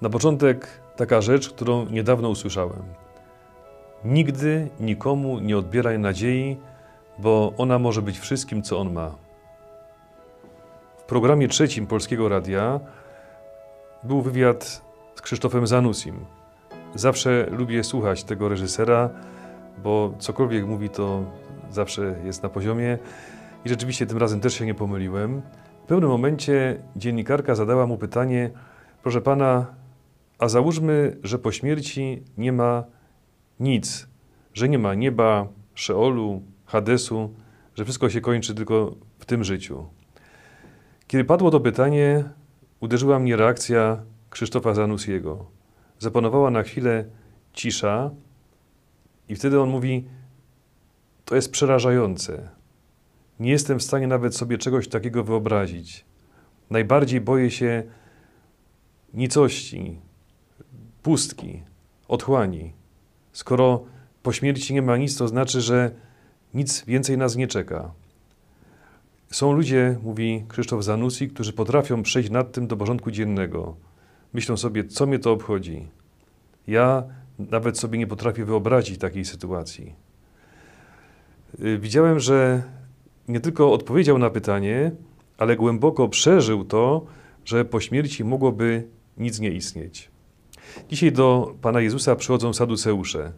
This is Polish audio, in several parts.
Na początek taka rzecz, którą niedawno usłyszałem. Nigdy nikomu nie odbieraj nadziei, bo ona może być wszystkim, co on ma. W programie trzecim Polskiego Radia był wywiad z Krzysztofem Zanusim. Zawsze lubię słuchać tego reżysera, bo cokolwiek mówi, to zawsze jest na poziomie. I rzeczywiście tym razem też się nie pomyliłem. W pewnym momencie dziennikarka zadała mu pytanie: Proszę pana, a załóżmy, że po śmierci nie ma nic, że nie ma nieba, Szeolu, Hadesu, że wszystko się kończy tylko w tym życiu. Kiedy padło to pytanie, uderzyła mnie reakcja Krzysztofa Zanusiego. Zapanowała na chwilę cisza, i wtedy on mówi: To jest przerażające. Nie jestem w stanie nawet sobie czegoś takiego wyobrazić. Najbardziej boję się nicości, pustki, otchłani. Skoro po śmierci nie ma nic, to znaczy, że nic więcej nas nie czeka. Są ludzie, mówi Krzysztof Zanussi, którzy potrafią przejść nad tym do porządku dziennego. Myślą sobie, co mnie to obchodzi. Ja nawet sobie nie potrafię wyobrazić takiej sytuacji. Y, widziałem, że nie tylko odpowiedział na pytanie, ale głęboko przeżył to, że po śmierci mogłoby nic nie istnieć. Dzisiaj do Pana Jezusa przychodzą saduceusze.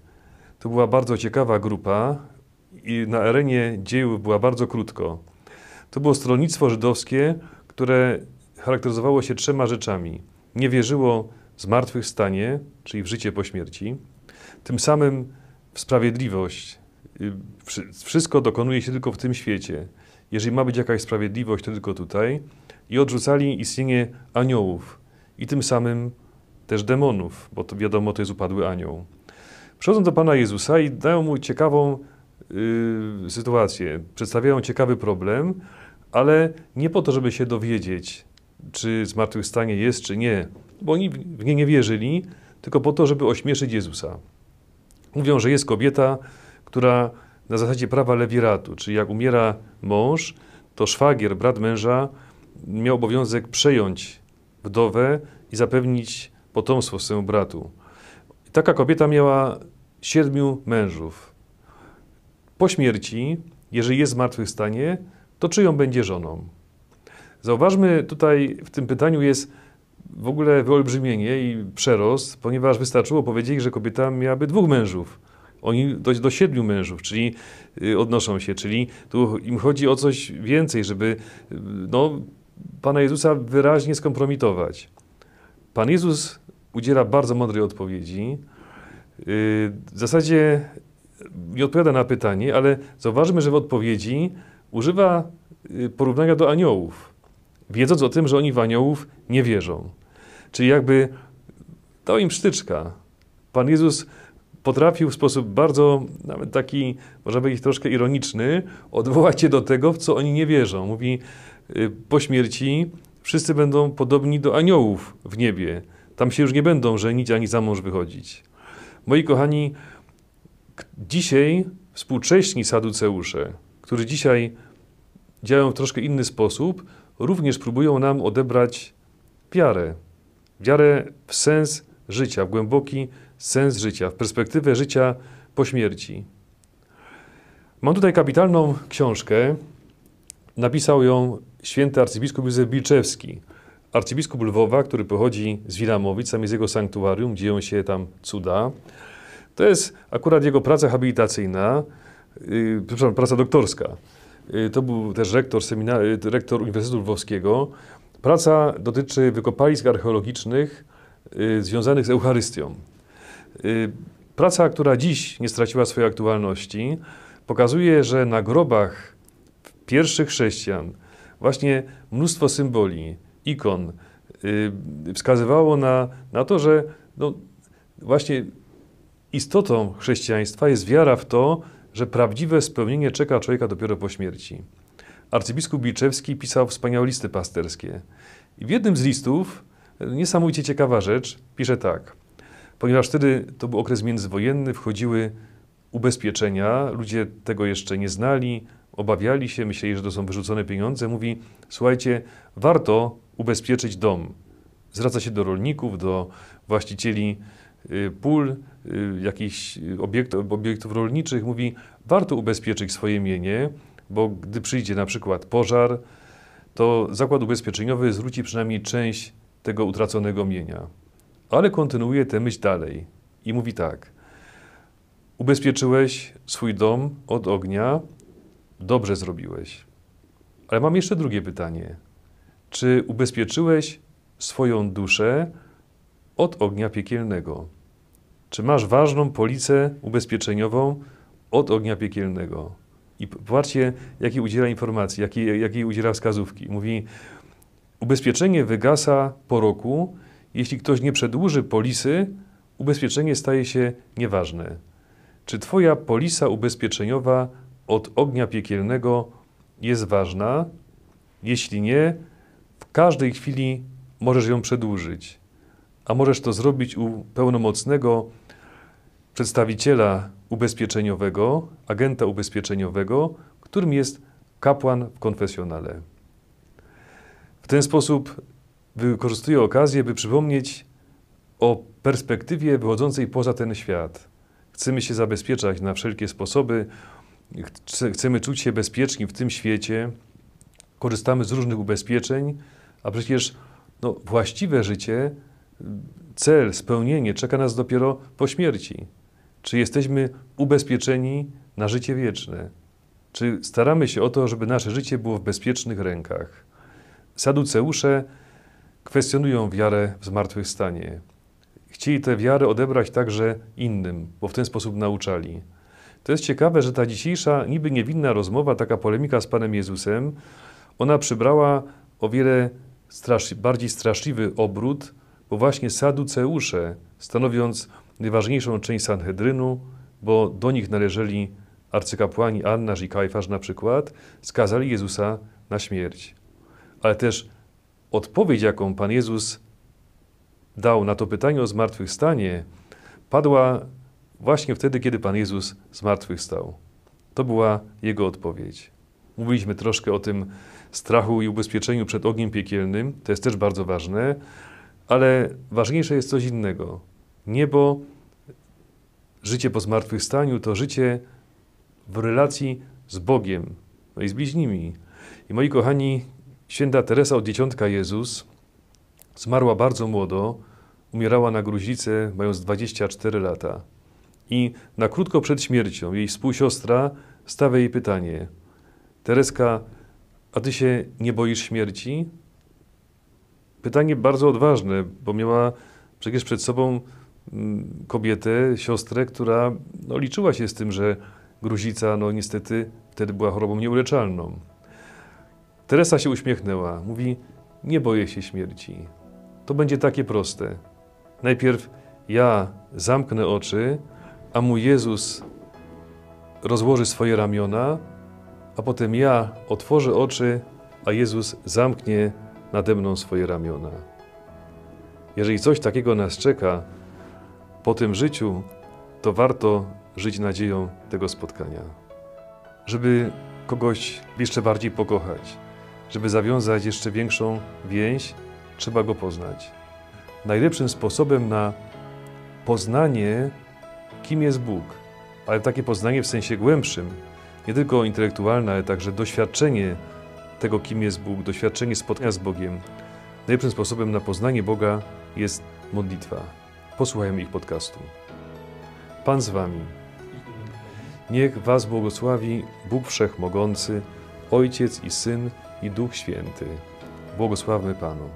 To była bardzo ciekawa grupa i na arenie dziejów była bardzo krótko. To było stronnictwo żydowskie, które charakteryzowało się trzema rzeczami. Nie wierzyło w zmartwychwstanie, czyli w życie po śmierci. Tym samym w sprawiedliwość. Wszystko dokonuje się tylko w tym świecie. Jeżeli ma być jakaś sprawiedliwość, to tylko tutaj. I odrzucali istnienie aniołów i tym samym też demonów, bo to wiadomo, to jest upadły anioł. Przychodzą do Pana Jezusa i dają mu ciekawą y, sytuację, przedstawiają ciekawy problem, ale nie po to, żeby się dowiedzieć, czy zmartwychwstanie jest, czy nie, bo oni w nie nie wierzyli, tylko po to, żeby ośmieszyć Jezusa. Mówią, że jest kobieta, która na zasadzie prawa lewiratu, czyli jak umiera mąż, to szwagier, brat męża, miał obowiązek przejąć wdowę i zapewnić potomstwo swojemu bratu. Taka kobieta miała siedmiu mężów. Po śmierci, jeżeli jest zmartwychwstanie, to czyją będzie żoną? Zauważmy tutaj w tym pytaniu jest w ogóle wyolbrzymienie i przerost, ponieważ wystarczyło powiedzieć, że kobieta miałaby dwóch mężów. Oni do, do siedmiu mężów, czyli y, odnoszą się, czyli tu im chodzi o coś więcej, żeby y, no, Pana Jezusa wyraźnie skompromitować. Pan Jezus udziela bardzo mądrej odpowiedzi. Y, w zasadzie nie odpowiada na pytanie, ale zauważmy, że w odpowiedzi używa porównania do aniołów, wiedząc o tym, że oni w aniołów nie wierzą. Czyli jakby to im sztyczka. Pan Jezus potrafił w sposób bardzo, nawet taki, można powiedzieć troszkę ironiczny, odwołać się do tego, w co oni nie wierzą. Mówi, y, po śmierci wszyscy będą podobni do aniołów w niebie. Tam się już nie będą żenić ani za mąż wychodzić. Moi kochani, dzisiaj współcześni saduceusze, którzy dzisiaj działają w troszkę inny sposób, również próbują nam odebrać wiarę. Wiarę w sens życia, w głęboki sens życia, w perspektywę życia po śmierci. Mam tutaj kapitalną książkę. Napisał ją święty arcybiskup Józef Bilczewski, arcybiskup Lwowa, który pochodzi z Wilamowic, tam jest jego sanktuarium, dzieją się tam cuda. To jest akurat jego praca habilitacyjna, yy, przepraszam, praca doktorska. Yy, to był też rektor, semina, yy, rektor Uniwersytetu Lwowskiego. Praca dotyczy wykopalisk archeologicznych yy, związanych z Eucharystią. Y, praca, która dziś nie straciła swojej aktualności, pokazuje, że na grobach pierwszych chrześcijan właśnie mnóstwo symboli, ikon y, wskazywało na, na to, że no, właśnie istotą chrześcijaństwa jest wiara w to, że prawdziwe spełnienie czeka człowieka dopiero po śmierci. Arcybiskup Bilczewski pisał wspaniałe listy pasterskie. I w jednym z listów, niesamowicie ciekawa rzecz, pisze tak – ponieważ wtedy to był okres międzywojenny, wchodziły ubezpieczenia, ludzie tego jeszcze nie znali, obawiali się, myśleli, że to są wyrzucone pieniądze. Mówi, słuchajcie, warto ubezpieczyć dom. zwraca się do rolników, do właścicieli y, pól, y, jakichś obiektów, obiektów rolniczych, mówi, warto ubezpieczyć swoje mienie, bo gdy przyjdzie na przykład pożar, to zakład ubezpieczeniowy zwróci przynajmniej część tego utraconego mienia. Ale kontynuuje tę myśl dalej i mówi tak. Ubezpieczyłeś swój dom od ognia, dobrze zrobiłeś. Ale mam jeszcze drugie pytanie. Czy ubezpieczyłeś swoją duszę od ognia piekielnego? Czy masz ważną policę ubezpieczeniową od ognia piekielnego? I popatrzcie, jakiej udziela informacji, jakiej, jakiej udziela wskazówki. Mówi, ubezpieczenie wygasa po roku, jeśli ktoś nie przedłuży polisy, ubezpieczenie staje się nieważne. Czy Twoja polisa ubezpieczeniowa od ognia piekielnego jest ważna? Jeśli nie, w każdej chwili możesz ją przedłużyć, a możesz to zrobić u pełnomocnego przedstawiciela ubezpieczeniowego, agenta ubezpieczeniowego, którym jest kapłan w konfesjonale. W ten sposób wykorzystuję okazję, by przypomnieć o perspektywie wychodzącej poza ten świat. Chcemy się zabezpieczać na wszelkie sposoby, chcemy czuć się bezpieczni w tym świecie, korzystamy z różnych ubezpieczeń, a przecież no, właściwe życie, cel, spełnienie czeka nas dopiero po śmierci. Czy jesteśmy ubezpieczeni na życie wieczne? Czy staramy się o to, żeby nasze życie było w bezpiecznych rękach? Saduceusze kwestionują wiarę w zmartwychwstanie. Chcieli tę wiarę odebrać także innym, bo w ten sposób nauczali. To jest ciekawe, że ta dzisiejsza niby niewinna rozmowa, taka polemika z Panem Jezusem, ona przybrała o wiele bardziej straszliwy obrót, bo właśnie saduceusze, stanowiąc najważniejszą część Sanhedrynu, bo do nich należeli arcykapłani Annasz i Kajfasz na przykład, skazali Jezusa na śmierć. Ale też odpowiedź, jaką Pan Jezus dał na to pytanie o zmartwychwstanie, padła właśnie wtedy, kiedy Pan Jezus zmartwychwstał. To była Jego odpowiedź. Mówiliśmy troszkę o tym strachu i ubezpieczeniu przed ogniem piekielnym, to jest też bardzo ważne, ale ważniejsze jest coś innego. Niebo, życie po zmartwychwstaniu to życie w relacji z Bogiem, no i z bliźnimi. I moi kochani, święta Teresa od Dzieciątka Jezus zmarła bardzo młodo, umierała na gruźlicę mając 24 lata. I na krótko przed śmiercią jej współsiostra stawia jej pytanie: Tereska, a ty się nie boisz śmierci? Pytanie bardzo odważne, bo miała przecież przed sobą mm, kobietę, siostrę, która no, liczyła się z tym, że gruźlica, no niestety, wtedy była chorobą nieuleczalną. Teresa się uśmiechnęła. Mówi, nie boję się śmierci. To będzie takie proste. Najpierw ja zamknę oczy, a mój Jezus rozłoży swoje ramiona, a potem ja otworzę oczy, a Jezus zamknie nade mną swoje ramiona. Jeżeli coś takiego nas czeka po tym życiu, to warto żyć nadzieją tego spotkania. Żeby kogoś jeszcze bardziej pokochać, żeby zawiązać jeszcze większą więź, trzeba go poznać. Najlepszym sposobem na poznanie, kim jest Bóg, ale takie poznanie w sensie głębszym, nie tylko intelektualne, ale także doświadczenie tego, kim jest Bóg, doświadczenie spotkania z Bogiem. Najlepszym sposobem na poznanie Boga jest modlitwa. Posłuchajmy ich podcastu. Pan z Wami. Niech Was błogosławi Bóg Wszechmogący, Ojciec i Syn i Duch Święty. Błogosławmy Panu.